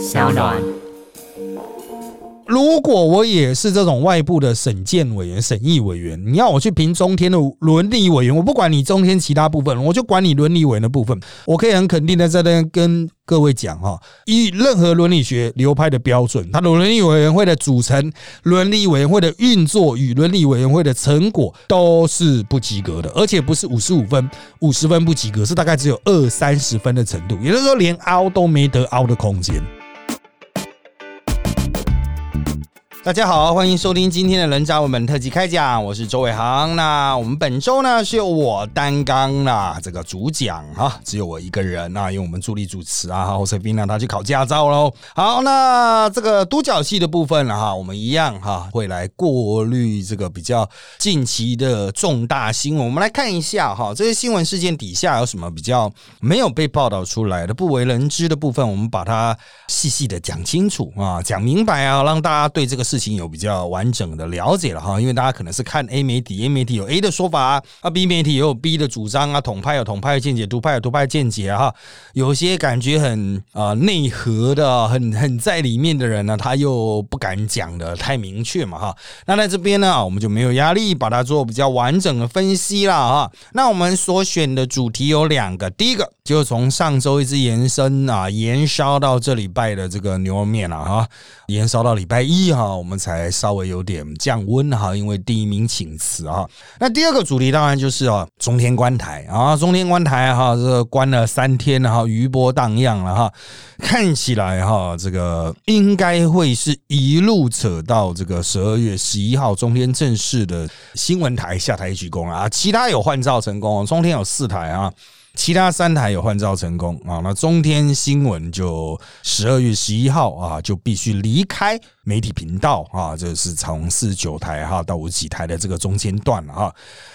小暖。如果我也是这种外部的审鉴委员、审议委员，你要我去评中天的伦理委员，我不管你中天其他部分，我就管你伦理委员的部分。我可以很肯定的在这边跟各位讲哈，以任何伦理学流派的标准，它的伦理委员会的组成、伦理委员会的运作与伦理委员会的成果都是不及格的，而且不是五十五分、五十分不及格，是大概只有二三十分的程度，也就是说连凹都没得凹的空间。大家好，欢迎收听今天的人渣文本特辑开讲，我是周伟航。那我们本周呢是由我担纲啦这个主讲哈，只有我一个人啊，因为我们助理主持啊，侯 i 斌让他去考驾照喽。好，那这个独角戏的部分了哈，我们一样哈会来过滤这个比较近期的重大新闻。我们来看一下哈，这些新闻事件底下有什么比较没有被报道出来的、不为人知的部分，我们把它细细的讲清楚啊，讲明白啊，让大家对这个。事情有比较完整的了解了哈，因为大家可能是看 A 媒体，A 媒体有 A 的说法啊，啊 B 媒体也有 B 的主张啊，统派有统派的见解，独派有独派的见解哈，有些感觉很啊内核的，很很在里面的人呢，他又不敢讲的太明确嘛哈。那在这边呢，我们就没有压力把它做比较完整的分析了哈。那我们所选的主题有两个，第一个就从上周一直延伸啊，延烧到这礼拜的这个牛肉面了哈，延烧到礼拜一哈。我们才稍微有点降温哈，因为第一名请辞啊。那第二个主题当然就是啊，中天观台啊，中天观台哈，这个关了三天了哈，余波荡漾了哈，看起来哈，这个应该会是一路扯到这个十二月十一号，中天正式的新闻台下台鞠躬啊，其他有换照成功，中天有四台啊。其他三台有换照成功啊，那中天新闻就十二月十一号啊，就必须离开媒体频道啊，这是从四十九台哈到五十几台的这个中间段了哈。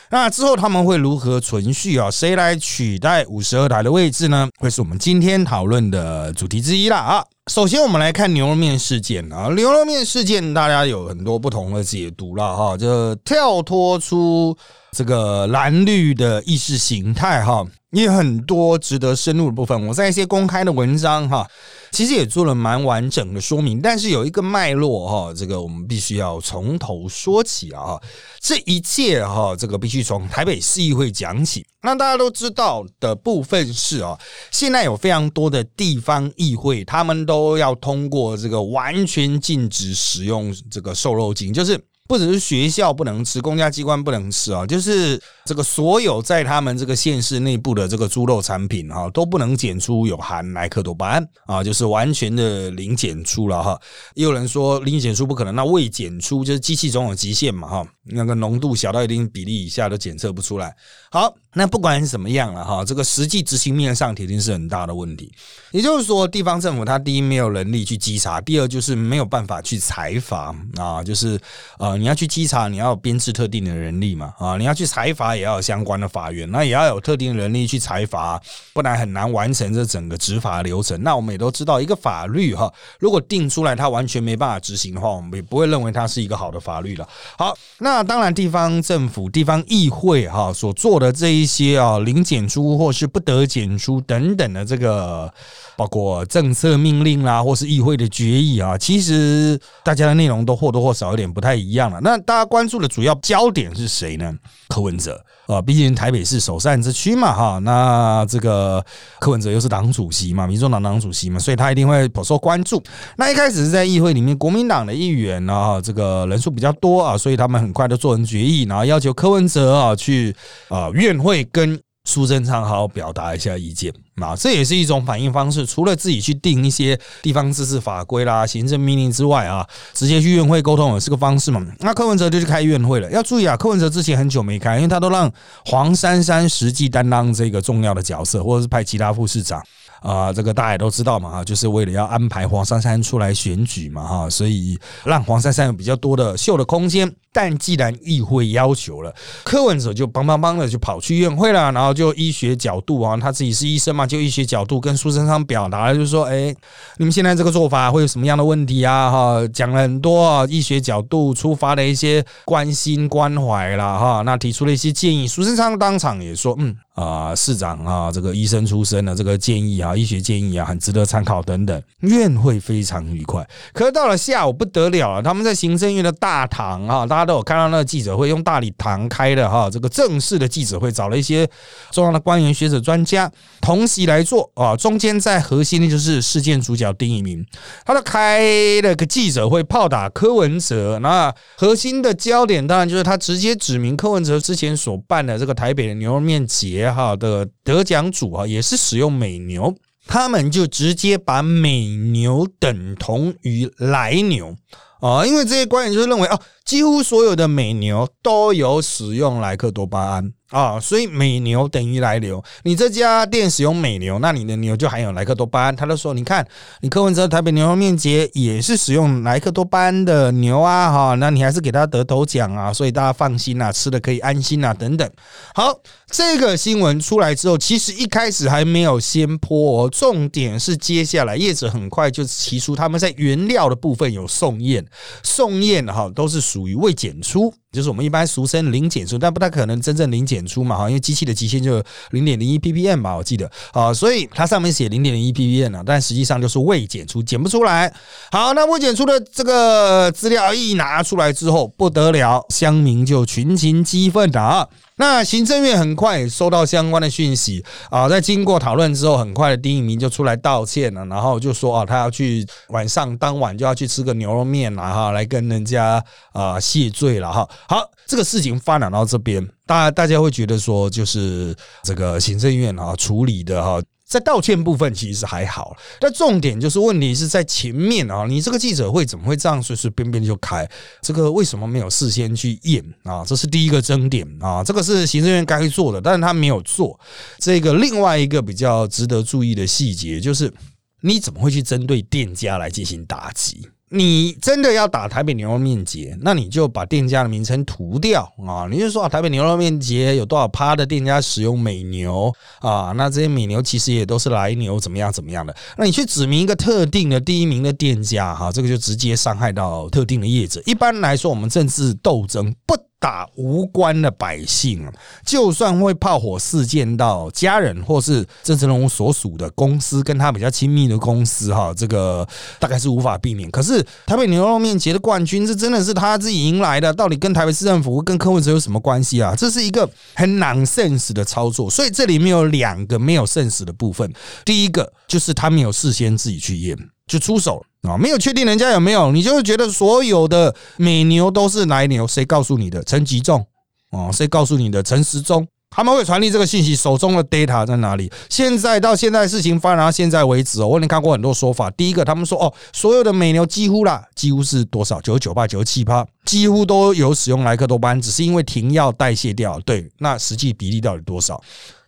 那之后他们会如何存续啊？谁来取代五十二台的位置呢？会是我们今天讨论的主题之一了啊。首先我们来看牛肉面事件啊，牛肉面事件大家有很多不同的解读了哈，就跳脱出这个蓝绿的意识形态哈。也很多值得深入的部分，我在一些公开的文章哈，其实也做了蛮完整的说明。但是有一个脉络哈，这个我们必须要从头说起啊。这一切哈，这个必须从台北市议会讲起。那大家都知道的部分是啊，现在有非常多的地方议会，他们都要通过这个完全禁止使用这个瘦肉精，就是。不只是学校不能吃，公家机关不能吃啊，就是这个所有在他们这个县市内部的这个猪肉产品哈，都不能检出有含莱克多巴胺啊，就是完全的零检出了哈。也有人说零检出不可能，那未检出就是机器总有极限嘛哈，那个浓度小到一定比例以下都检测不出来。好。那不管是怎么样了哈，这个实际执行面上铁定是很大的问题。也就是说，地方政府它第一没有能力去稽查，第二就是没有办法去裁罚啊。就是呃，你要去稽查，你要编制特定的人力嘛啊，你要去裁罚也要有相关的法院，那也要有特定的人力去裁罚，不然很难完成这整个执法流程。那我们也都知道，一个法律哈，如果定出来它完全没办法执行的话，我们也不会认为它是一个好的法律了。好，那当然地方政府、地方议会哈所做的这一。一些啊零检出或是不得检出等等的这个，包括政策命令啦，或是议会的决议啊，其实大家的内容都或多或少有点不太一样那大家关注的主要焦点是谁呢？柯文哲啊，毕竟台北市首善之区嘛，哈，那这个柯文哲又是党主席嘛，民众党党主席嘛，所以他一定会颇受关注。那一开始是在议会里面，国民党的议员啊，这个人数比较多啊，所以他们很快就做成决议，然后要求柯文哲啊去啊院会跟苏贞昌好好表达一下意见。啊，这也是一种反应方式。除了自己去定一些地方自治法规啦、行政命令之外啊，直接去院会沟通也是个方式嘛。那柯文哲就去开院会了。要注意啊，柯文哲之前很久没开，因为他都让黄珊珊实际担当这个重要的角色，或者是派其他副市长啊。这个大家也都知道嘛，哈，就是为了要安排黄珊珊出来选举嘛，哈，所以让黄珊珊有比较多的秀的空间。但既然议会要求了，柯文哲就帮帮帮的就跑去院会了，然后就医学角度啊，他自己是医生嘛，就医学角度跟苏贞昌表达，就是说，哎，你们现在这个做法会有什么样的问题啊？哈，讲了很多医学角度出发的一些关心关怀了哈，那提出了一些建议，苏贞昌当场也说，嗯。啊，市长啊，这个医生出身的这个建议啊，医学建议啊，很值得参考等等。院会非常愉快，可是到了下午不得了了，他们在行政院的大堂啊，大家都有看到那个记者会，用大礼堂开的哈，这个正式的记者会，找了一些重要的官员、学者、专家同席来做啊。中间在核心的就是事件主角丁一鸣，他都开了个记者会，炮打柯文哲。那核心的焦点当然就是他直接指明柯文哲之前所办的这个台北的牛肉面节。好的得奖组啊，也是使用美牛，他们就直接把美牛等同于来牛啊，因为这些官员就是认为啊，几乎所有的美牛都有使用莱克多巴胺。啊，所以美牛等于来牛。你这家店使用美牛，那你的牛就含有莱克多巴胺。他就说，你看，你柯文哲台北牛肉面节也是使用莱克多巴胺的牛啊，哈，那你还是给他得头奖啊，所以大家放心啊，吃的可以安心啊，等等。好，这个新闻出来之后，其实一开始还没有先泼，重点是接下来叶子很快就提出他们在原料的部分有送验，送验哈都是属于未检出。就是我们一般俗称零检出，但不太可能真正零检出嘛哈，因为机器的极限就零点零一 ppm 吧，我记得啊，所以它上面写零点零一 ppm 啊，但实际上就是未检出，检不出来。好，那未检出的这个资料一拿出来之后，不得了，乡民就群情激愤啊。那行政院很快收到相关的讯息啊，在经过讨论之后，很快的丁一鸣就出来道歉了，然后就说啊，他要去晚上当晚就要去吃个牛肉面了哈，来跟人家啊谢罪了哈。好，这个事情发展到这边，大家大家会觉得说，就是这个行政院啊处理的哈。在道歉部分其实还好，但重点就是问题是在前面啊！你这个记者会怎么会这样随随便便就开？这个为什么没有事先去验啊？这是第一个争点啊！这个是行政院该做的，但是他没有做。这个另外一个比较值得注意的细节就是，你怎么会去针对店家来进行打击？你真的要打台北牛肉面节，那你就把店家的名称涂掉啊！你就说啊，台北牛肉面节有多少趴的店家使用美牛啊？那这些美牛其实也都是来牛，怎么样怎么样的？那你去指明一个特定的第一名的店家哈，这个就直接伤害到特定的业者。一般来说，我们政治斗争不。打无关的百姓就算会炮火事件到家人或是郑成龙所属的公司，跟他比较亲密的公司，哈，这个大概是无法避免。可是台北牛肉面节的冠军，这真的是他自己赢来的，到底跟台北市政府跟柯文哲有什么关系啊？这是一个很难 sense 的操作。所以这里面有两个没有 sense 的部分，第一个就是他没有事先自己去验。就出手啊！没有确定人家有没有，你就会觉得所有的美牛都是奶牛？谁告诉你的？陈吉仲哦，谁告诉你的？陈时中他们会传递这个信息，手中的 data 在哪里？现在到现在事情发展到现在为止，我已经看过很多说法。第一个，他们说哦，所有的美牛几乎啦，几乎是多少？九九八、九十七趴，几乎都有使用莱克多巴胺，只是因为停药代谢掉。对，那实际比例到底多少？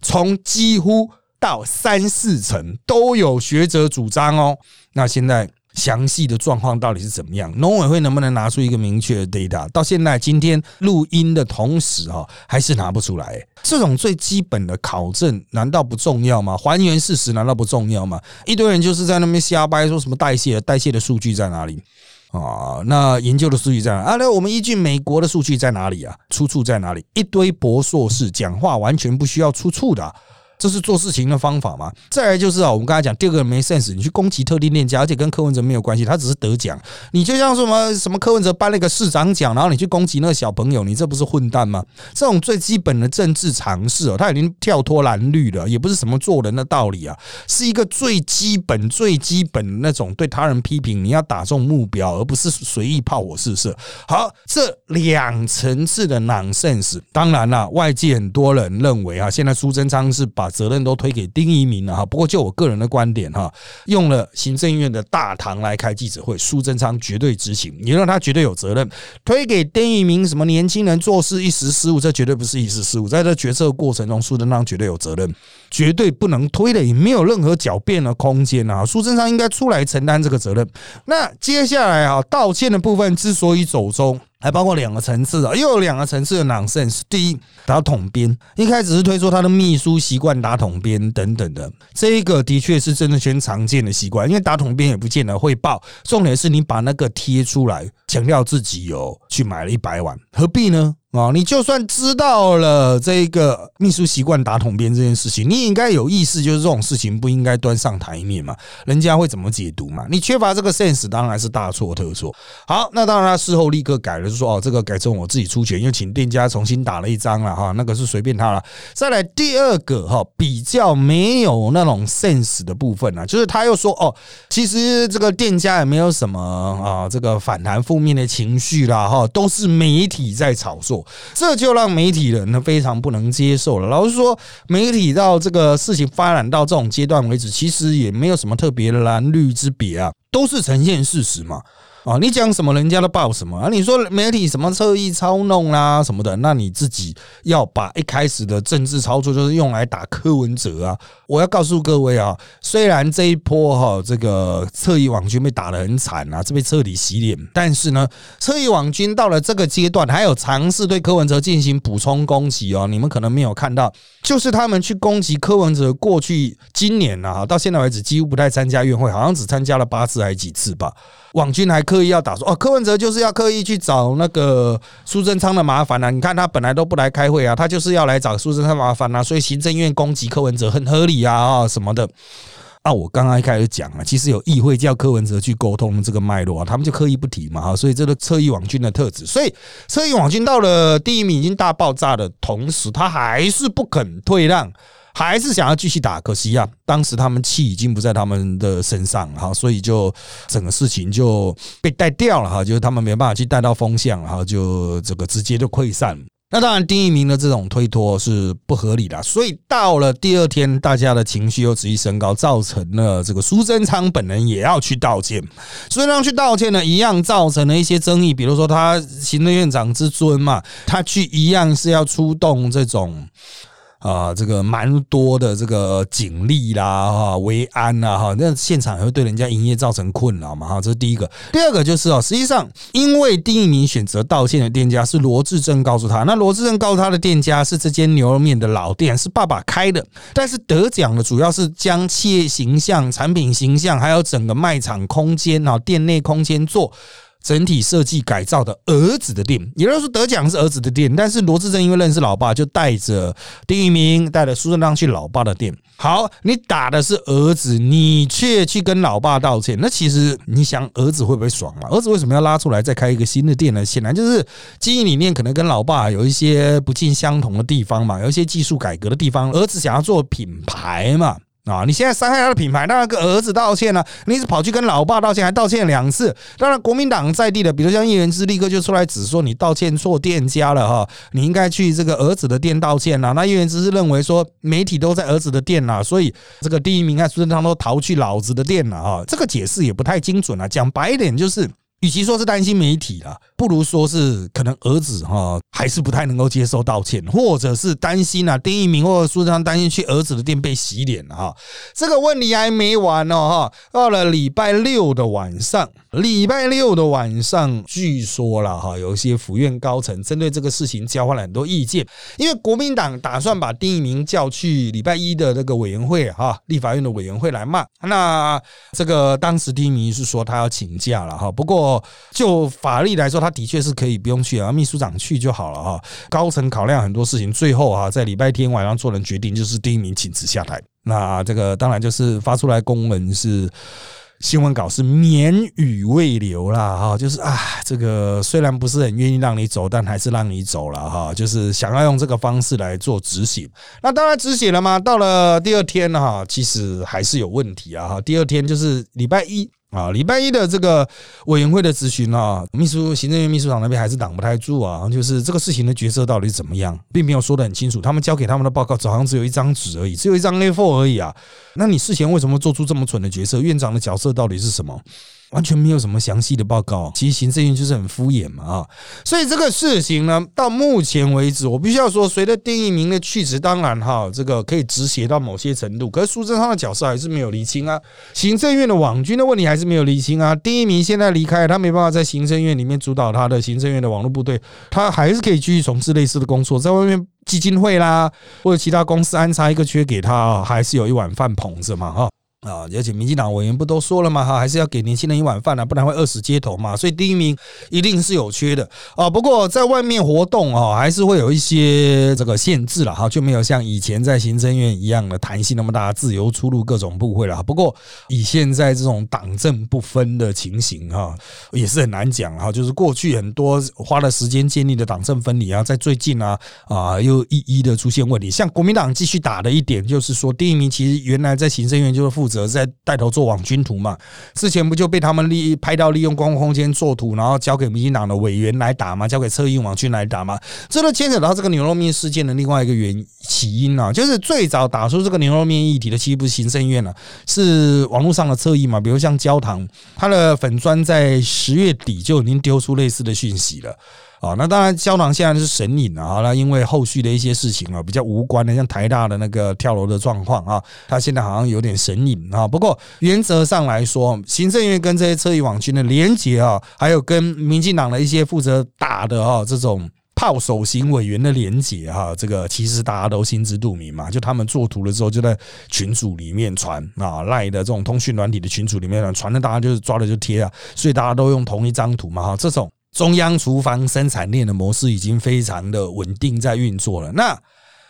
从几乎。到三四成都有学者主张哦，那现在详细的状况到底是怎么样？农委会能不能拿出一个明确的 data？到现在今天录音的同时哈，还是拿不出来。这种最基本的考证难道不重要吗？还原事实难道不重要吗？一堆人就是在那边瞎掰，说什么代谢，代谢的数据在哪里啊？那研究的数据在哪啊？那我们依据美国的数据在哪里啊？出处在哪里？一堆博硕士讲话完全不需要出处的。这是做事情的方法吗？再来就是啊，我们刚才讲第二个没 sense，你去攻击特定链家，而且跟柯文哲没有关系，他只是得奖。你就像什么什么柯文哲颁了一个市长奖，然后你去攻击那个小朋友，你这不是混蛋吗？这种最基本的政治常识哦，他已经跳脱蓝绿了，也不是什么做人的道理啊，是一个最基本、最基本的那种对他人批评，你要打中目标，而不是随意炮火试射。好，这两层次的 nonsense，当然了，外界很多人认为啊，现在苏贞昌是把责任都推给丁一鸣了哈，不过就我个人的观点哈，用了行政院的大堂来开记者会，苏贞昌绝对执行，你让他绝对有责任。推给丁一鸣什么年轻人做事一时失误，这绝对不是一时失误，在这决策过程中，苏贞昌绝对有责任，绝对不能推的，也没有任何狡辩的空间啊！苏贞昌应该出来承担这个责任。那接下来啊，道歉的部分之所以走中。还包括两个层次啊，又有两个层次的 nonsense。第一，打统编，一开始是推出他的秘书习惯打统编等等的，这一个的确是真的圈常见的习惯，因为打统编也不见得会报，重点是你把那个贴出来，强调自己有去买了一百碗，何必呢？啊，你就算知道了这个秘书习惯打统编这件事情，你应该有意识，就是这种事情不应该端上台面嘛，人家会怎么解读嘛？你缺乏这个 sense，当然是大错特错。好，那当然他事后立刻改了，就说哦，这个改成我自己出钱，又请店家重新打了一张了哈，那个是随便他了。再来第二个哈，比较没有那种 sense 的部分呢，就是他又说哦，其实这个店家也没有什么啊，这个反弹负面的情绪啦哈，都是媒体在炒作。这就让媒体人呢非常不能接受了。老实说，媒体到这个事情发展到这种阶段为止，其实也没有什么特别的蓝绿之别啊，都是呈现事实嘛。啊，你讲什么，人家都报什么啊？你说媒体什么侧翼操弄啦什么的，那你自己要把一开始的政治操作就是用来打柯文哲啊！我要告诉各位啊，虽然这一波哈这个侧翼网军被打得很惨啊，这被彻底洗脸，但是呢，侧翼网军到了这个阶段，还有尝试对柯文哲进行补充攻击哦。你们可能没有看到，就是他们去攻击柯文哲，过去今年啊，到现在为止几乎不太参加院会，好像只参加了八次还几次吧。网军还刻意要打说哦，柯文哲就是要刻意去找那个苏贞昌的麻烦啊！你看他本来都不来开会啊，他就是要来找苏贞昌麻烦啊，所以行政院攻击柯文哲很合理啊啊什么的啊！我刚刚一开始讲啊，其实有议会叫柯文哲去沟通这个脉络啊，他们就刻意不提嘛哈，所以这个侧翼网军的特质，所以侧翼网军到了第一名已经大爆炸的同时，他还是不肯退让。还是想要继续打，可惜啊，当时他们气已经不在他们的身上哈，所以就整个事情就被带掉了哈，就是他们没办法去带到风向，然后就这个直接就溃散。那当然，第一名的这种推脱是不合理的，所以到了第二天，大家的情绪又直接升高，造成了这个苏贞昌本人也要去道歉。苏贞昌去道歉呢，一样造成了一些争议，比如说他行政院长之尊嘛，他去一样是要出动这种。啊，这个蛮多的这个警力啦，哈，维安啦，哈，那现场也会对人家营业造成困扰嘛，哈，这是第一个。第二个就是哦，实际上因为第一名选择道歉的店家是罗志正告诉他，那罗志正告诉他的店家是这间牛肉面的老店，是爸爸开的，但是得奖的主要是将企业形象、产品形象，还有整个卖场空间啊，店内空间做。整体设计改造的儿子的店，也就是说得奖是儿子的店，但是罗志正因为认识老爸，就带着丁一鸣带着苏振昌去老爸的店。好，你打的是儿子，你却去跟老爸道歉，那其实你想儿子会不会爽嘛？儿子为什么要拉出来再开一个新的店呢？显然就是经营理念可能跟老爸有一些不尽相同的地方嘛，有一些技术改革的地方。儿子想要做品牌嘛。啊！你现在伤害他的品牌，当然跟儿子道歉了。你是跑去跟老爸道歉，还道歉两次。当然，国民党在地的，比如像叶元之，立刻就出来指说你道歉错店家了哈，你应该去这个儿子的店道歉呐。那叶元之是认为说媒体都在儿子的店呐，所以这个第一名和苏贞昌都逃去老子的店了哈。这个解释也不太精准啊。讲白一点就是。与其说是担心媒体啊，不如说是可能儿子哈还是不太能够接受道歉，或者是担心啊丁一鸣或者苏贞昌担心去儿子的店被洗脸了哈。这个问题还没完呢哈，到了礼拜六的晚上，礼拜六的晚上，据说了哈，有一些府院高层针对这个事情交换了很多意见，因为国民党打算把丁一鸣叫去礼拜一的那个委员会哈，立法院的委员会来骂。那这个当时丁一鸣是说他要请假了哈，不过。就法律来说，他的确是可以不用去啊，秘书长去就好了哈。高层考量很多事情，最后啊，在礼拜天晚上做人决定，就是第一名请辞下台。那这个当然就是发出来公文是新闻稿是免语未留啦哈，就是啊，这个虽然不是很愿意让你走，但还是让你走了哈，就是想要用这个方式来做执行。那当然执行了吗？到了第二天哈，其实还是有问题啊哈。第二天就是礼拜一。啊，礼拜一的这个委员会的咨询啊，秘书行政院秘书长那边还是挡不太住啊，就是这个事情的角色到底怎么样，并没有说得很清楚。他们交给他们的报告好像只有一张纸而已，只有一张 A4 而已啊。那你事前为什么做出这么蠢的角色？院长的角色到底是什么？完全没有什么详细的报告。其实行政院就是很敷衍嘛啊，所以这个事情呢，到目前为止，我必须要说，随着丁一鸣的去职，当然哈，这个可以止血到某些程度。可是苏贞昌的角色还是没有厘清啊，行政院的网军的问题还是没有厘清啊。丁一鸣现在离开，他没办法在行政院里面主导他的行政院的网络部队，他还是可以继续从事类似的工作，在外面基金会啦或者其他公司安插一个缺给他，还是有一碗饭捧着嘛哈。啊，而且民进党委员不都说了吗？哈，还是要给年轻人一碗饭啊，不然会饿死街头嘛。所以第一名一定是有缺的啊。不过在外面活动啊，还是会有一些这个限制了哈，就没有像以前在行政院一样的弹性那么大，自由出入各种部会了。不过以现在这种党政不分的情形哈，也是很难讲哈。就是过去很多花了时间建立的党政分离啊，在最近啊啊又一一的出现问题。像国民党继续打的一点就是说，第一名其实原来在行政院就是负。责在带头做网军图嘛？之前不就被他们利拍到利用公共空间做图，然后交给民进党的委员来打吗？交给策应网军来打吗？这都牵扯到这个牛肉面事件的另外一个原起因啊，就是最早打出这个牛肉面议题的，其实不是行政院了，是网络上的侧翼嘛？比如像焦糖，他的粉砖在十月底就已经丢出类似的讯息了。啊，那当然，胶囊现在是神隐了啊。那因为后续的一些事情啊，比较无关的，像台大的那个跳楼的状况啊，他现在好像有点神隐啊。不过原则上来说，行政院跟这些侧翼网军的连结啊，还有跟民进党的一些负责打的啊这种炮手型委员的连结哈，这个其实大家都心知肚明嘛。就他们做图的时候，就在群组里面传啊，赖的这种通讯软体的群组里面传的，大家就是抓了就贴啊，所以大家都用同一张图嘛哈，这种。中央厨房生产链的模式已经非常的稳定在运作了。那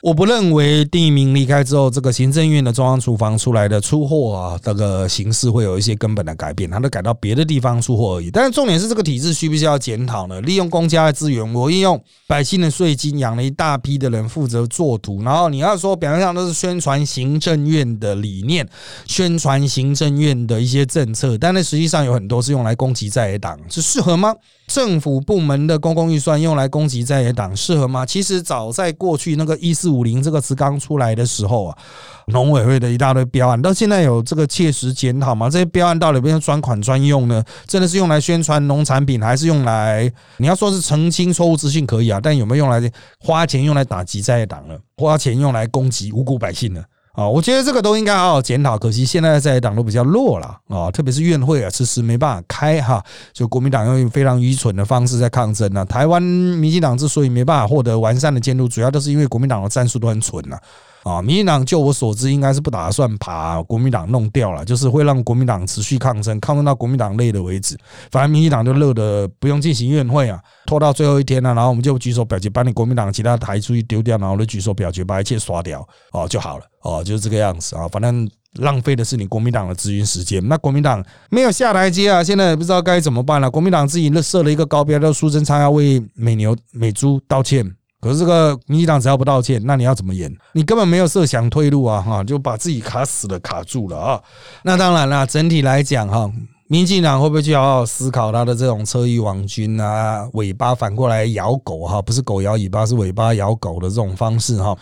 我不认为第一名离开之后，这个行政院的中央厨房出来的出货啊，这个形式会有一些根本的改变，它都改到别的地方出货而已。但是重点是这个体制需不需要检讨呢？利用公家的资源，我运用百姓的税金养了一大批的人负责做图，然后你要说表面上都是宣传行政院的理念，宣传行政院的一些政策，但是实际上有很多是用来攻击在野党，是适合 吗？政府部门的公共预算用来攻击在野党适合吗？其实早在过去那个一四四五零这个词刚出来的时候啊，农委会的一大堆标案，到现在有这个切实检讨吗？这些标案到底变成专款专用呢？真的是用来宣传农产品，还是用来你要说是澄清错误资讯可以啊？但有没有用来花钱用来打击在野党呢？花钱用来攻击无辜百姓呢？啊，我觉得这个都应该好好检讨。可惜现在在党都比较弱了啊，特别是院会啊，迟迟没办法开哈。就国民党用非常愚蠢的方式在抗争呢。台湾民进党之所以没办法获得完善的监督，主要都是因为国民党的战术都很蠢呐。啊民进党就我所知，应该是不打算把国民党弄掉了，就是会让国民党持续抗争，抗争到国民党累了为止。反正民进党就乐得不用进行院会啊，拖到最后一天了，然后我们就举手表决，把你国民党其他台出去丢掉，然后就举手表决，把一切刷掉哦就好了哦，就是这个样子啊。反正浪费的是你国民党的资源时间，那国民党没有下台阶啊，现在也不知道该怎么办了。国民党自己设了一个高标，叫苏贞昌要为美牛美猪道歉。可是这个民进党只要不道歉，那你要怎么演？你根本没有设想退路啊！哈，就把自己卡死了，卡住了啊！那当然了，整体来讲哈，民进党会不会去好好思考他的这种车翼网军啊，尾巴反过来咬狗哈，不是狗咬尾巴，是尾巴咬狗的这种方式哈？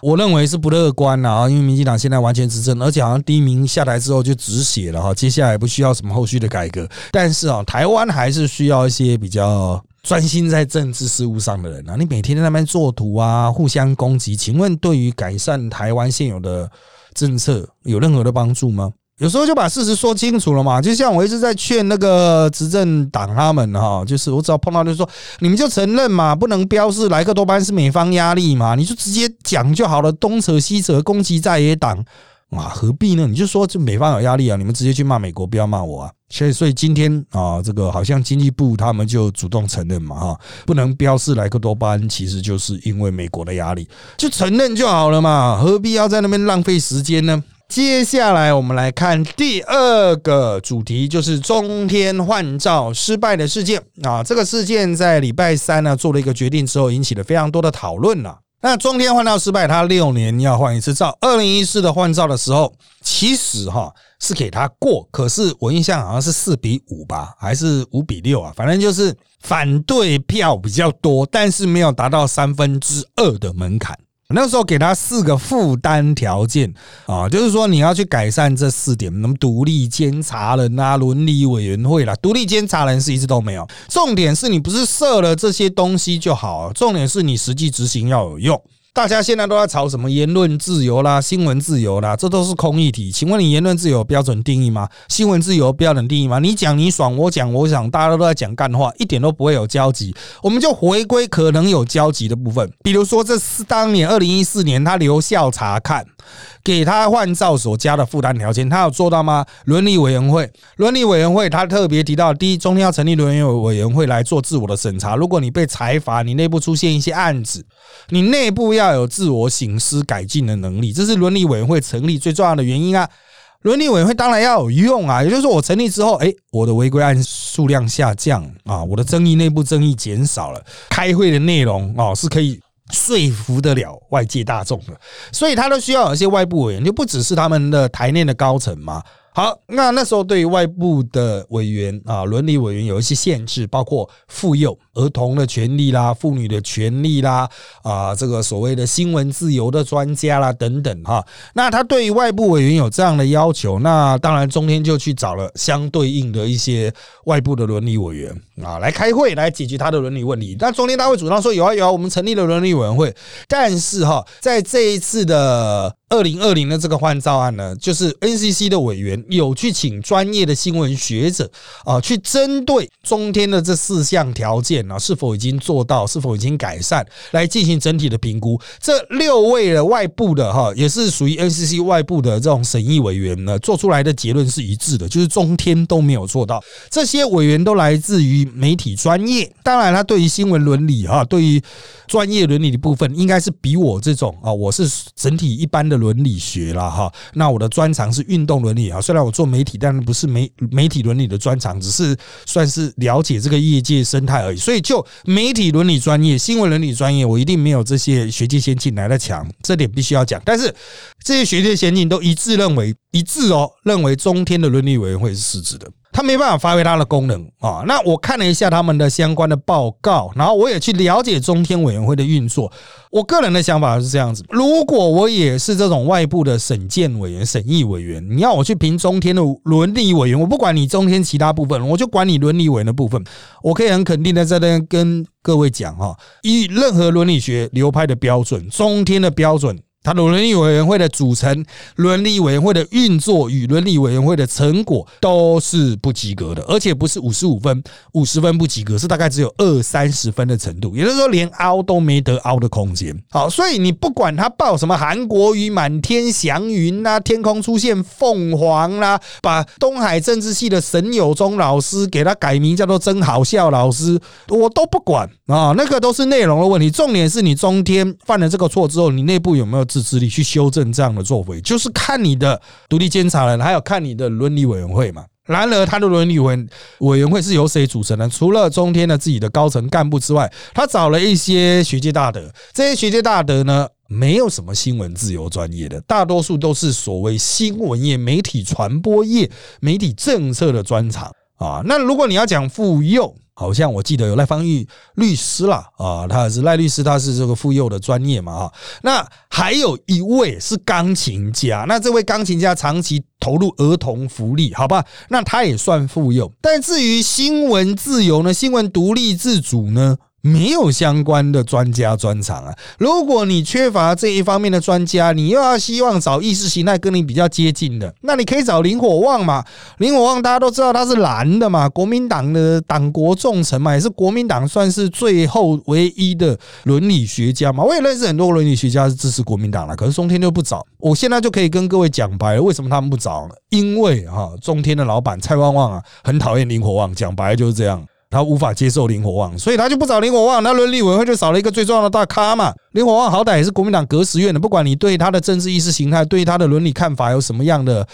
我认为是不乐观啊，因为民进党现在完全执政，而且好像第一名下台之后就止血了哈，接下来不需要什么后续的改革，但是啊，台湾还是需要一些比较。专心在政治事务上的人啊，你每天在那边做图啊，互相攻击，请问对于改善台湾现有的政策有任何的帮助吗？有时候就把事实说清楚了嘛。就像我一直在劝那个执政党他们哈，就是我只要碰到就说，你们就承认嘛，不能标示莱克多巴胺是美方压力嘛，你就直接讲就好了，东扯西扯攻击在野党。啊，何必呢？你就说这美方有压力啊，你们直接去骂美国，不要骂我啊。所以，所以今天啊，这个好像经济部他们就主动承认嘛，哈，不能标示莱克多巴胺，其实就是因为美国的压力，就承认就好了嘛，何必要在那边浪费时间呢？接下来我们来看第二个主题，就是中天换照失败的事件啊。这个事件在礼拜三呢做了一个决定之后，引起了非常多的讨论了。那中天换照失败，他六年要换一次照。二零一四的换照的时候，其实哈是给他过，可是我印象好像是四比五吧，还是五比六啊？反正就是反对票比较多，但是没有达到三分之二的门槛。那时候给他四个负担条件啊，就是说你要去改善这四点，那么独立监察人啊、伦理委员会啦，独立监察人是一直都没有。重点是你不是设了这些东西就好，重点是你实际执行要有用。大家现在都在吵什么言论自由啦、新闻自由啦，这都是空议题。请问你言论自由标准定义吗？新闻自由标准定义吗？你讲你爽，我讲我想，大家都在讲干话，一点都不会有交集。我们就回归可能有交集的部分，比如说这是当年二零一四年他留校查看。给他换照所加的负担条件，他有做到吗？伦理委员会，伦理委员会，他特别提到，第一，中天要成立伦理委员会来做自我的审查。如果你被裁罚，你内部出现一些案子，你内部要有自我醒思改进的能力，这是伦理委员会成立最重要的原因啊。伦理委员会当然要有用啊，也就是说，我成立之后，哎，我的违规案数量下降啊，我的争议内部争议减少了，开会的内容哦是可以。说服得了外界大众的，所以他都需要有一些外部委员，就不只是他们的台内的高层嘛。好，那那时候对于外部的委员啊，伦理委员有一些限制，包括妇幼儿童的权利啦、妇女的权利啦啊，这个所谓的新闻自由的专家啦等等哈。那他对于外部委员有这样的要求，那当然中天就去找了相对应的一些外部的伦理委员啊来开会来解决他的伦理问题。那中天大会主张说有啊有啊，我们成立了伦理委员会，但是哈，在这一次的。二零二零的这个换照案呢，就是 NCC 的委员有去请专业的新闻学者啊，去针对中天的这四项条件呢，是否已经做到，是否已经改善，来进行整体的评估。这六位的外部的哈，也是属于 NCC 外部的这种审议委员呢，做出来的结论是一致的，就是中天都没有做到。这些委员都来自于媒体专业，当然他对于新闻伦理哈，对于专业伦理的部分，应该是比我这种啊，我是整体一般的。伦理学了哈，那我的专长是运动伦理啊。虽然我做媒体，但不是媒媒体伦理的专长，只是算是了解这个业界生态而已。所以就媒体伦理专业、新闻伦理专业，我一定没有这些学界先进来的强，这点必须要讲。但是这些学界先进都一致认为一致哦，认为中天的伦理委员会是失职的。他没办法发挥它的功能啊！那我看了一下他们的相关的报告，然后我也去了解中天委员会的运作。我个人的想法是这样子：如果我也是这种外部的审鉴委员、审议委员，你要我去评中天的伦理委员，我不管你中天其他部分，我就管你伦理委员的部分。我可以很肯定的在这跟各位讲哈，以任何伦理学流派的标准，中天的标准。他的伦理委员会的组成、伦理委员会的运作与伦理委员会的成果都是不及格的，而且不是五十五分、五十分不及格，是大概只有二三十分的程度，也就是说连凹都没得凹的空间。好，所以你不管他报什么韩国语满天祥云啦，天空出现凤凰啦，把东海政治系的沈友忠老师给他改名叫做真好笑老师，我都不管啊，那个都是内容的问题。重点是你中天犯了这个错之后，你内部有没有？自制力去修正这样的作为，就是看你的独立监察人，还有看你的伦理委员会嘛。然而，他的伦理委委员会是由谁组成呢？除了中天的自己的高层干部之外，他找了一些学界大德。这些学界大德呢，没有什么新闻自由专业的，大多数都是所谓新闻业、媒体传播业、媒体政策的专长啊。那如果你要讲妇幼，好像我记得有赖芳玉律师啦，啊，他是赖律师，他是这个妇幼的专业嘛，啊。那还有一位是钢琴家，那这位钢琴家长期投入儿童福利，好吧，那他也算妇幼。但至于新闻自由呢，新闻独立自主呢？没有相关的专家专长啊！如果你缺乏这一方面的专家，你又要希望找意识形态跟你比较接近的，那你可以找林火旺嘛。林火旺大家都知道他是蓝的嘛，国民党的党国重臣嘛，也是国民党算是最后唯一的伦理学家嘛。我也认识很多伦理学家是支持国民党的，可是中天就不找。我现在就可以跟各位讲白了，为什么他们不找？因为哈，中天的老板蔡旺旺啊，很讨厌林火旺，讲白了就是这样。他无法接受林火旺，所以他就不找林火旺。那伦理委员会就少了一个最重要的大咖嘛。林火旺好歹也是国民党革时院的，不管你对他的政治意识形态、对他的伦理看法有什么样的。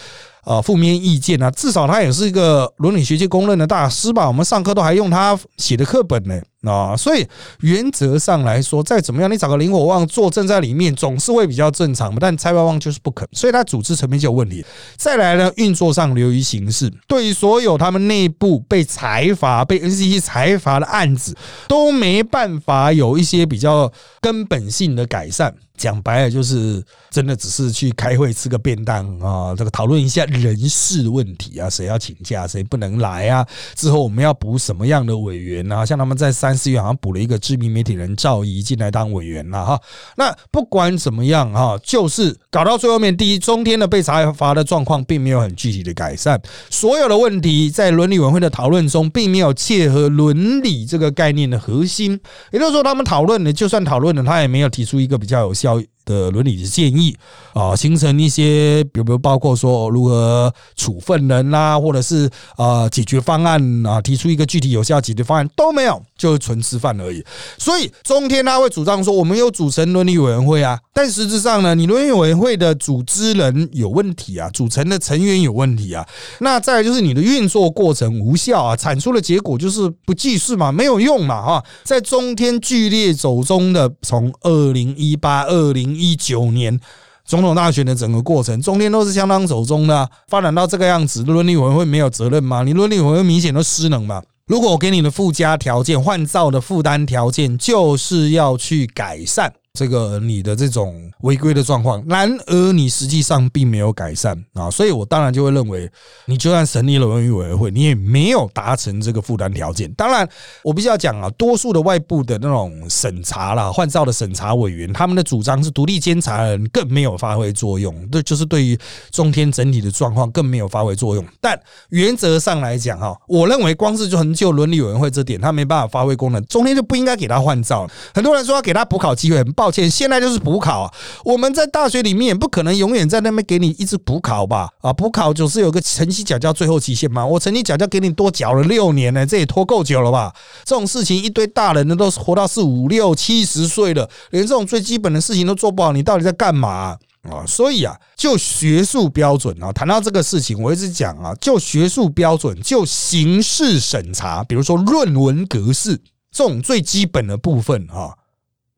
啊，负面意见啊，至少他也是一个伦理学界公认的大师吧？我们上课都还用他写的课本呢啊，所以原则上来说，再怎么样，你找个林火旺坐镇在里面，总是会比较正常嘛。但蔡万旺就是不肯，所以他组织层面就有问题。再来呢，运作上流于形式，对于所有他们内部被裁罚、被 NCC 裁罚的案子，都没办法有一些比较根本性的改善。讲白了就是真的只是去开会吃个便当啊，这个讨论一下人事问题啊，谁要请假，谁不能来啊？之后我们要补什么样的委员啊？像他们在三四月好像补了一个知名媒体人赵怡进来当委员了哈。那不管怎么样哈，就是搞到最后面，第一中天的被查罚的状况并没有很具体的改善，所有的问题在伦理委员会的讨论中并没有切合伦理这个概念的核心，也就是说，他们讨论的就算讨论了，他也没有提出一个比较有效。教的伦理的建议啊，形成一些，比如包括说如何处分人啦，或者是啊解决方案啊，提出一个具体有效解决方案都没有，就是纯吃饭而已。所以中天他会主张说，我们有组成伦理委员会啊，但实质上呢，你伦理委员会的组织人有问题啊，组成的成员有问题啊，那再就是你的运作过程无效啊，产出的结果就是不济事嘛，没有用嘛，哈，在中天剧烈走中的从二零一八二零。一九年总统大选的整个过程，中间都是相当走中的，发展到这个样子，伦理委员会没有责任吗？你伦理委员会明显都失能嘛？如果我给你的附加条件、换照的负担条件，就是要去改善。这个你的这种违规的状况，然而你实际上并没有改善啊，所以我当然就会认为，你就算成立了文娱委员会，你也没有达成这个负担条件。当然，我必须要讲啊，多数的外部的那种审查啦、换照的审查委员，他们的主张是独立监察人更没有发挥作用，这就是对于中天整体的状况更没有发挥作用。但原则上来讲哈，我认为光是就就伦理委员会这点，他没办法发挥功能，中天就不应该给他换照。很多人说要给他补考机会，很抱。抱歉，现在就是补考。我们在大学里面也不可能永远在那边给你一直补考吧？啊，补考就是有个成绩缴交最后期限嘛。我成绩缴交给你多缴了六年呢，这也拖够久了吧？这种事情一堆大人呢都活到四五六七十岁了，连这种最基本的事情都做不好，你到底在干嘛啊？所以啊，就学术标准啊，谈到这个事情，我一直讲啊，就学术标准，就形式审查，比如说论文格式这种最基本的部分啊。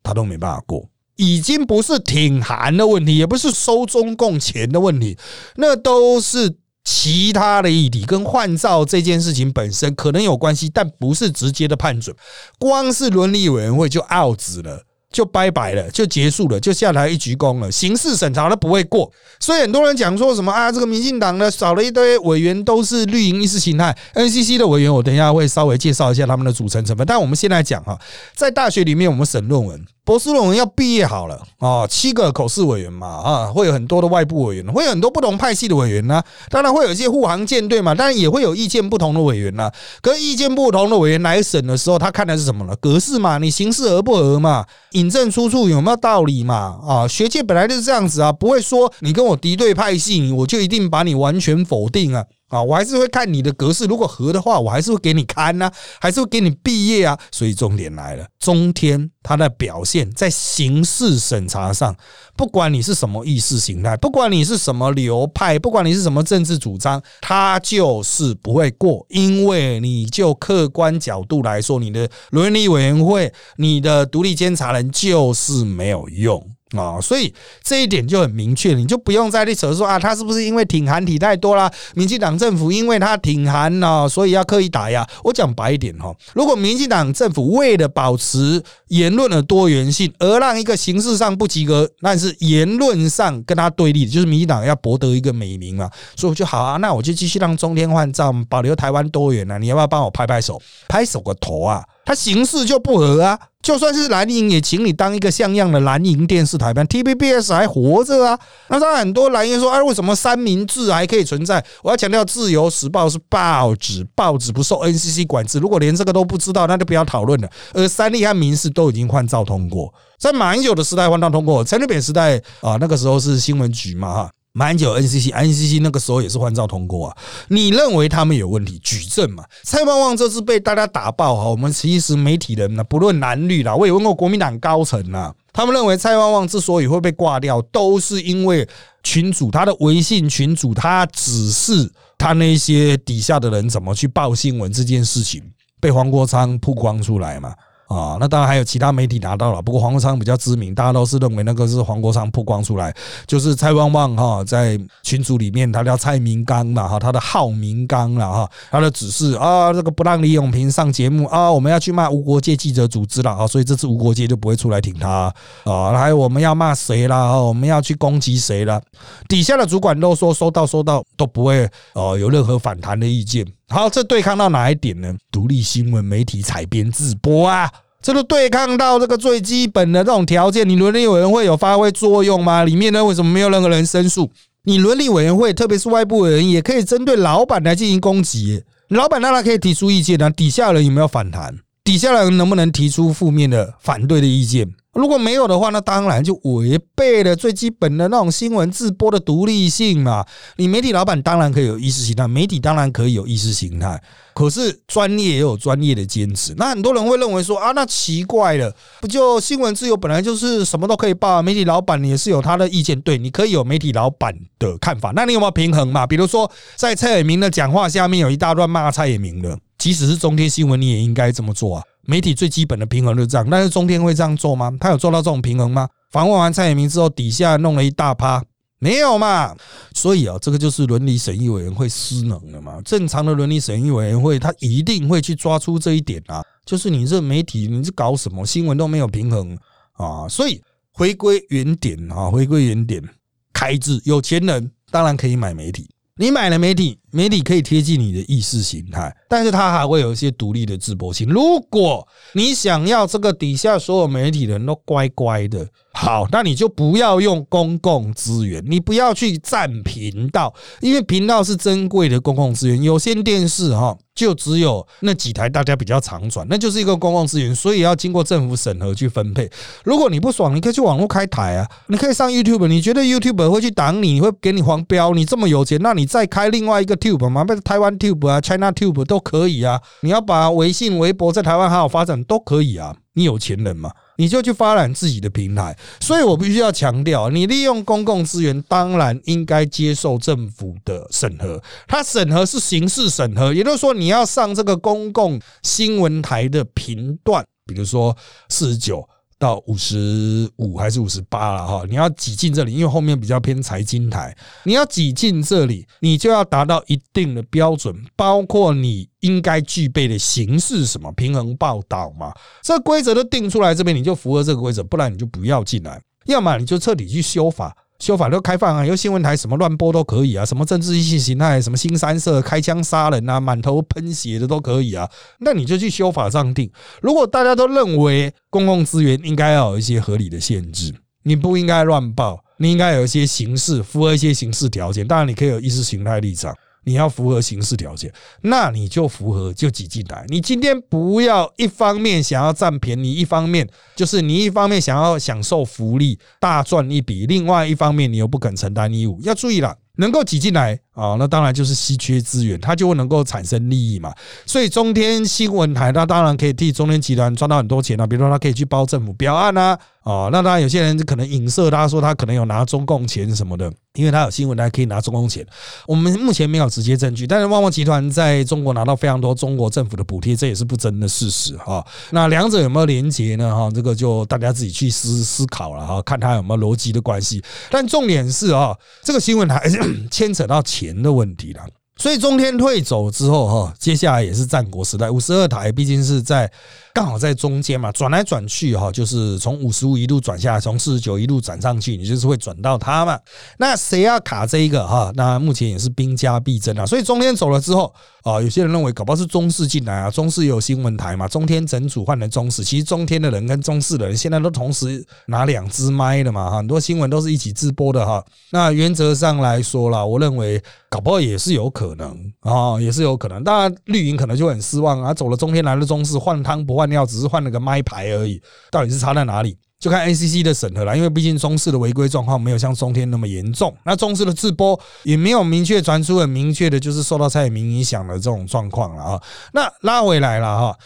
他都没办法过，已经不是挺韩的问题，也不是收中共钱的问题，那都是其他的议题，跟换照这件事情本身可能有关系，但不是直接的判准。光是伦理委员会就 out 了。就拜拜了，就结束了，就下台一鞠躬了。刑事审查都不会过，所以很多人讲说什么啊，这个民进党呢少了一堆委员，都是绿营意识形态。NCC 的委员，我等一下会稍微介绍一下他们的组成成分。但我们现在讲哈，在大学里面，我们审论文。博士论文要毕业好了啊，七个口试委员嘛啊，会有很多的外部委员，会有很多不同派系的委员呢。当然会有一些护航舰队嘛，当然也会有意见不同的委员呢。可意见不同的委员来审的时候，他看的是什么呢？格式嘛，你形式合不合嘛，引证出处有没有道理嘛？啊，学界本来就是这样子啊，不会说你跟我敌对派系，我就一定把你完全否定啊。啊，我还是会看你的格式，如果合的话，我还是会给你看呢，还是会给你毕业啊。所以重点来了，中天它的表现在刑事审查上，不管你是什么意识形态，不管你是什么流派，不管你是什么政治主张，它就是不会过，因为你就客观角度来说，你的伦理委员会，你的独立监察人就是没有用。啊，所以这一点就很明确，你就不用再去扯说啊，他是不是因为挺韩体太多啦？民进党政府因为他挺韩呢，所以要刻意打压。我讲白一点哈，如果民进党政府为了保持言论的多元性，而让一个形式上不及格，但是言论上跟他对立，就是民进党要博得一个美名嘛，所以我就好啊，那我就继续让中天换照，保留台湾多元啊，你要不要帮我拍拍手？拍手个头啊！他形式就不合啊，就算是蓝营也请你当一个像样的蓝营电视台吧，TVBS 还活着啊。那他很多蓝营说，哎，为什么三明治还可以存在？我要强调，《自由时报》是报纸，报纸不受 NCC 管制。如果连这个都不知道，那就不要讨论了。而三立和民事都已经换照通过，在马英九的时代换照通过，陈水扁时代啊，那个时候是新闻局嘛哈。蛮久，NCC，NCC 那个时候也是换照通过啊。你认为他们有问题，举证嘛？蔡旺旺这次被大家打爆哈，我们其实媒体人呢，不论男绿啦，我也问过国民党高层啊，他们认为蔡旺旺之所以会被挂掉，都是因为群主他的微信群主，他指示他那些底下的人怎么去报新闻这件事情被黄国昌曝光出来嘛。啊。那当然还有其他媒体拿到了，不过黄国昌比较知名，大家都是认为那个是黄国昌曝光出来，就是蔡旺旺哈在群组里面，他叫蔡明刚嘛哈，他的号明刚了哈，他的指示啊，这个不让李永平上节目啊，我们要去骂无国界记者组织了啊，所以这次无国界就不会出来挺他啊，还有我们要骂谁啦，我们要去攻击谁了，底下的主管都说收到收到，都不会哦有任何反弹的意见。好，这对抗到哪一点呢？独立新闻媒体采编自播啊，这个对抗到这个最基本的这种条件，你伦理委员会有发挥作用吗？里面呢为什么没有任何人申诉？你伦理委员会，特别是外部委员，也可以针对老板来进行攻击。老板当然可以提出意见啊，底下人有没有反弹？底下人能不能提出负面的反对的意见？如果没有的话，那当然就违背了最基本的那种新闻自播的独立性嘛。你媒体老板当然可以有意识形态，媒体当然可以有意识形态，可是专业也有专业的坚持。那很多人会认为说啊，那奇怪了，不就新闻自由本来就是什么都可以报，媒体老板也是有他的意见，对，你可以有媒体老板的看法。那你有没有平衡嘛？比如说在蔡衍明的讲话下面有一大段骂蔡衍明的，即使是中天新闻，你也应该这么做啊。媒体最基本的平衡就是这样，但是中天会这样做吗？他有做到这种平衡吗？访问完蔡衍明之后，底下弄了一大趴，没有嘛？所以啊，这个就是伦理审议委员会失能了嘛？正常的伦理审议委员会，他一定会去抓出这一点啊，就是你这媒体你是搞什么新闻都没有平衡啊？所以回归原点啊，回归原点，开支有钱人当然可以买媒体，你买了媒体。媒体可以贴近你的意识形态，但是它还会有一些独立的直播性。如果你想要这个底下所有媒体人都乖乖的，好，那你就不要用公共资源，你不要去占频道，因为频道是珍贵的公共资源。有线电视哈，就只有那几台大家比较常转，那就是一个公共资源，所以要经过政府审核去分配。如果你不爽，你可以去网络开台啊，你可以上 YouTube，你觉得 YouTube 会去挡你，会给你黄标？你这么有钱，那你再开另外一个。Tube 嘛，不是台湾 Tube 啊，China Tube 都可以啊。你要把微信、微博在台湾好好发展都可以啊。你有钱人嘛，你就去发展自己的平台。所以我必须要强调，你利用公共资源，当然应该接受政府的审核。它审核是形式审核，也就是说，你要上这个公共新闻台的频段，比如说四十九。到五十五还是五十八了哈？你要挤进这里，因为后面比较偏财经台，你要挤进这里，你就要达到一定的标准，包括你应该具备的形式什么平衡报道嘛？这规则都定出来，这边你就符合这个规则，不然你就不要进来，要么你就彻底去修法。修法都开放啊，有新闻台什么乱播都可以啊，什么政治意识形态，什么新三色开枪杀人啊，满头喷血的都可以啊。那你就去修法上定。如果大家都认为公共资源应该要有一些合理的限制，你不应该乱报，你应该有一些形式符合一些形式条件。当然，你可以有意识形态立场。你要符合刑事条件，那你就符合就挤进来。你今天不要一方面想要占便宜，一方面就是你一方面想要享受福利大赚一笔，另外一方面你又不肯承担义务。要注意了，能够挤进来啊，那当然就是稀缺资源，它就会能够产生利益嘛。所以中天新闻台，它当然可以替中天集团赚到很多钱啊。比如说，它可以去包政府标案啊，啊，那当然有些人可能影射，他说他可能有拿中共钱什么的。因为他有新闻，他可以拿中共钱。我们目前没有直接证据，但是旺旺集团在中国拿到非常多中国政府的补贴，这也是不争的事实哈。那两者有没有连结呢？哈，这个就大家自己去思思考了哈，看他有没有逻辑的关系。但重点是啊，这个新闻台 牵扯到钱的问题了。所以中天退走之后哈，接下来也是战国时代，五十二台毕竟是在。刚好在中间嘛，转来转去哈，就是从五十五一路转下来，从四十九一路转上去，你就是会转到它嘛。那谁要卡这一个哈？那目前也是兵家必争啊。所以中天走了之后啊，有些人认为搞不好是中视进来啊，中视有新闻台嘛，中天整组换成中视。其实中天的人跟中视的人现在都同时拿两只麦的嘛，很多新闻都是一起直播的哈。那原则上来说啦，我认为搞不好也是有可能啊，也是有可能。当然绿营可能就很失望啊，走了中天来了中视，换汤不换。料只是换了个麦牌而已，到底是差在哪里？就看 NCC 的审核了。因为毕竟中视的违规状况没有像中天那么严重，那中视的自播也没有明确传出很明确的，就是受到蔡明影响的这种状况了啊。那拉回来了哈，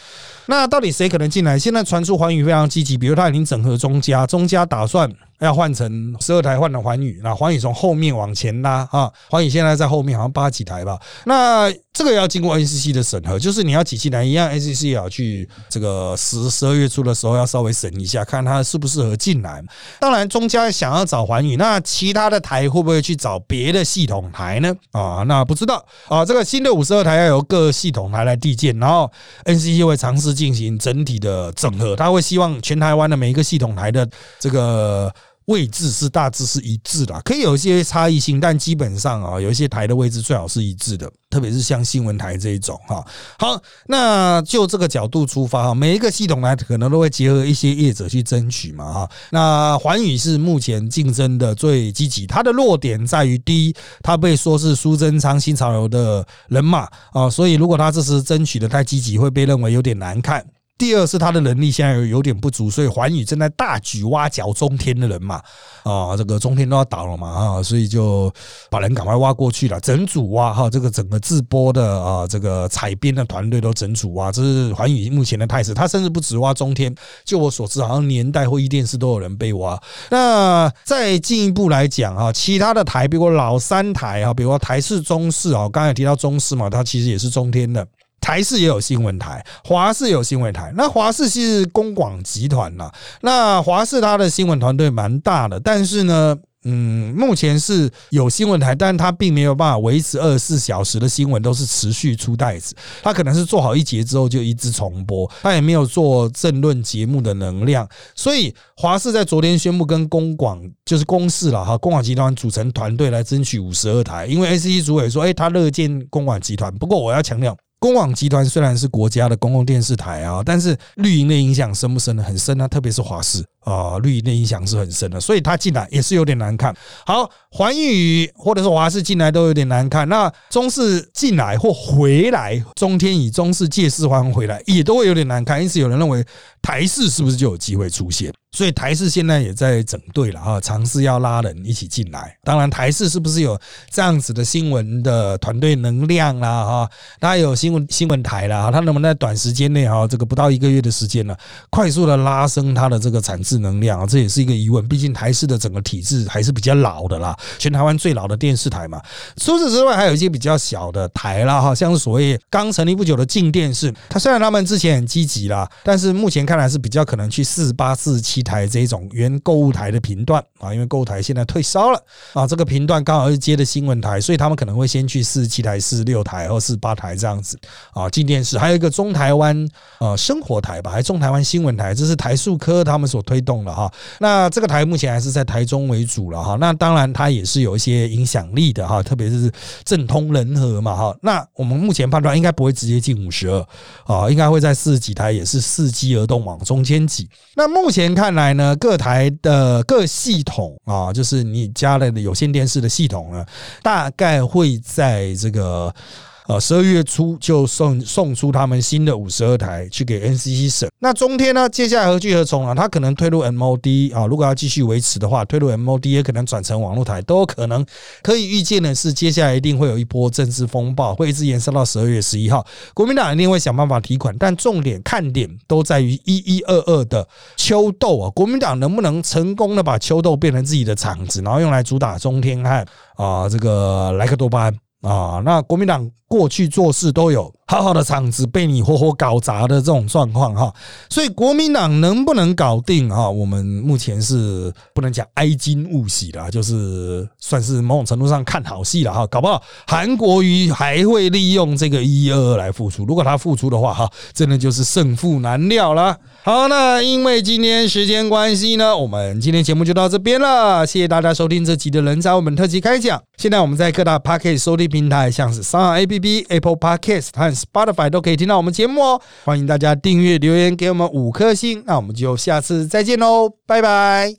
那到底谁可能进来？现在传出环宇非常积极，比如他已经整合中家，中家打算。要换成十二台换成环宇，那环宇从后面往前拉啊，环宇现在在后面好像八几台吧，那这个要经过 NCC 的审核，就是你要几进来一样，NCC 也要去这个十十二月初的时候要稍微审一下，看它适不适合进来。当然，中家想要找环宇，那其他的台会不会去找别的系统台呢？啊，那不知道啊。这个新的五十二台要由各系统台来递件，然后 NCC 会尝试进行整体的整合，他会希望全台湾的每一个系统台的这个。位置是大致是一致的，可以有一些差异性，但基本上啊，有一些台的位置最好是一致的，特别是像新闻台这一种哈。好，那就这个角度出发哈，每一个系统呢可能都会结合一些业者去争取嘛哈。那环宇是目前竞争的最积极，它的弱点在于第一，它被说是苏贞昌新潮流的人马啊，所以如果他这次争取的太积极，会被认为有点难看。第二是他的能力现在有点不足，所以环宇正在大举挖角中天的人嘛，啊，这个中天都要倒了嘛，啊，所以就把人赶快挖过去了，整组挖哈，这个整个自播的啊，这个采编的团队都整组挖，这是环宇目前的态势。他甚至不止挖中天，就我所知，好像年代或一电视都有人被挖。那再进一步来讲啊，其他的台，比如老三台啊，比如台视、中视啊，刚才提到中视嘛，它其实也是中天的。台视也有新闻台，华视有新闻台。那华视是公广集团呐，那华视它的新闻团队蛮大的，但是呢，嗯，目前是有新闻台，但是它并没有办法维持二十四小时的新闻都是持续出袋子。它可能是做好一节之后就一直重播，它也没有做政论节目的能量。所以华视在昨天宣布跟公广就是公视了哈，公广集团组成团队来争取五十二台，因为 sc 主委说，哎，他乐见公广集团。不过我要强调。公网集团虽然是国家的公共电视台啊，但是绿营的影响深不深呢？很深啊，特别是华视啊，绿营的影响是很深的，所以他进来也是有点难看。好，环宇或者是华视进来都有点难看，那中视进来或回来，中天以中视借势还回来，也都会有点难看。因此，有人认为台视是不是就有机会出现？所以台视现在也在整队了哈，尝试要拉人一起进来。当然，台视是不是有这样子的新闻的团队能量啦？哈，它有新闻新闻台啦，它能不能在短时间内哈，这个不到一个月的时间呢，快速的拉升它的这个产制能量啊？这也是一个疑问。毕竟台视的整个体制还是比较老的啦，全台湾最老的电视台嘛。除此之外，还有一些比较小的台啦，哈，像是所谓刚成立不久的静电视，它虽然他们之前很积极啦，但是目前看看来是比较可能去四十八四十七。台这种原购物台的频段啊，因为购物台现在退烧了啊，这个频段刚好是接的新闻台，所以他们可能会先去四十七台、四十六台或四十八台这样子啊进电视，还有一个中台湾呃生活台吧，还中台湾新闻台，这是台数科他们所推动的哈。那这个台目前还是在台中为主了哈。那当然它也是有一些影响力的哈，特别是政通人和嘛哈。那我们目前判断应该不会直接进五十二啊，应该会在四十几台，也是伺机而动往中间挤。那目前看。来呢？各台的各系统啊，就是你家的有线电视的系统呢，大概会在这个。呃，十二月初就送送出他们新的五十二台去给 NCC 审。那中天呢？接下来何去何从啊？它可能推入 MOD 啊，如果要继续维持的话，推入 MOD 也可能转成网络台，都有可能。可以预见的是，接下来一定会有一波政治风暴，会一直延伸到十二月十一号。国民党一定会想办法提款，但重点看点都在于一一二二的秋豆啊，国民党能不能成功的把秋豆变成自己的场子，然后用来主打中天和啊这个莱克多巴胺啊？那国民党。过去做事都有好好的场子被你活活搞砸的这种状况哈，所以国民党能不能搞定哈？我们目前是不能讲哀今勿喜啦，就是算是某种程度上看好戏了哈。搞不好韩国瑜还会利用这个一二二来付出，如果他付出的话哈，真的就是胜负难料了。好，那因为今天时间关系呢，我们今天节目就到这边了，谢谢大家收听这集的人在我们特辑开讲。现在我们在各大 p a r k e t 收听平台，像是三二 A P。Apple Podcast 和 Spotify 都可以听到我们节目哦，欢迎大家订阅、留言给我们五颗星，那我们就下次再见喽，拜拜。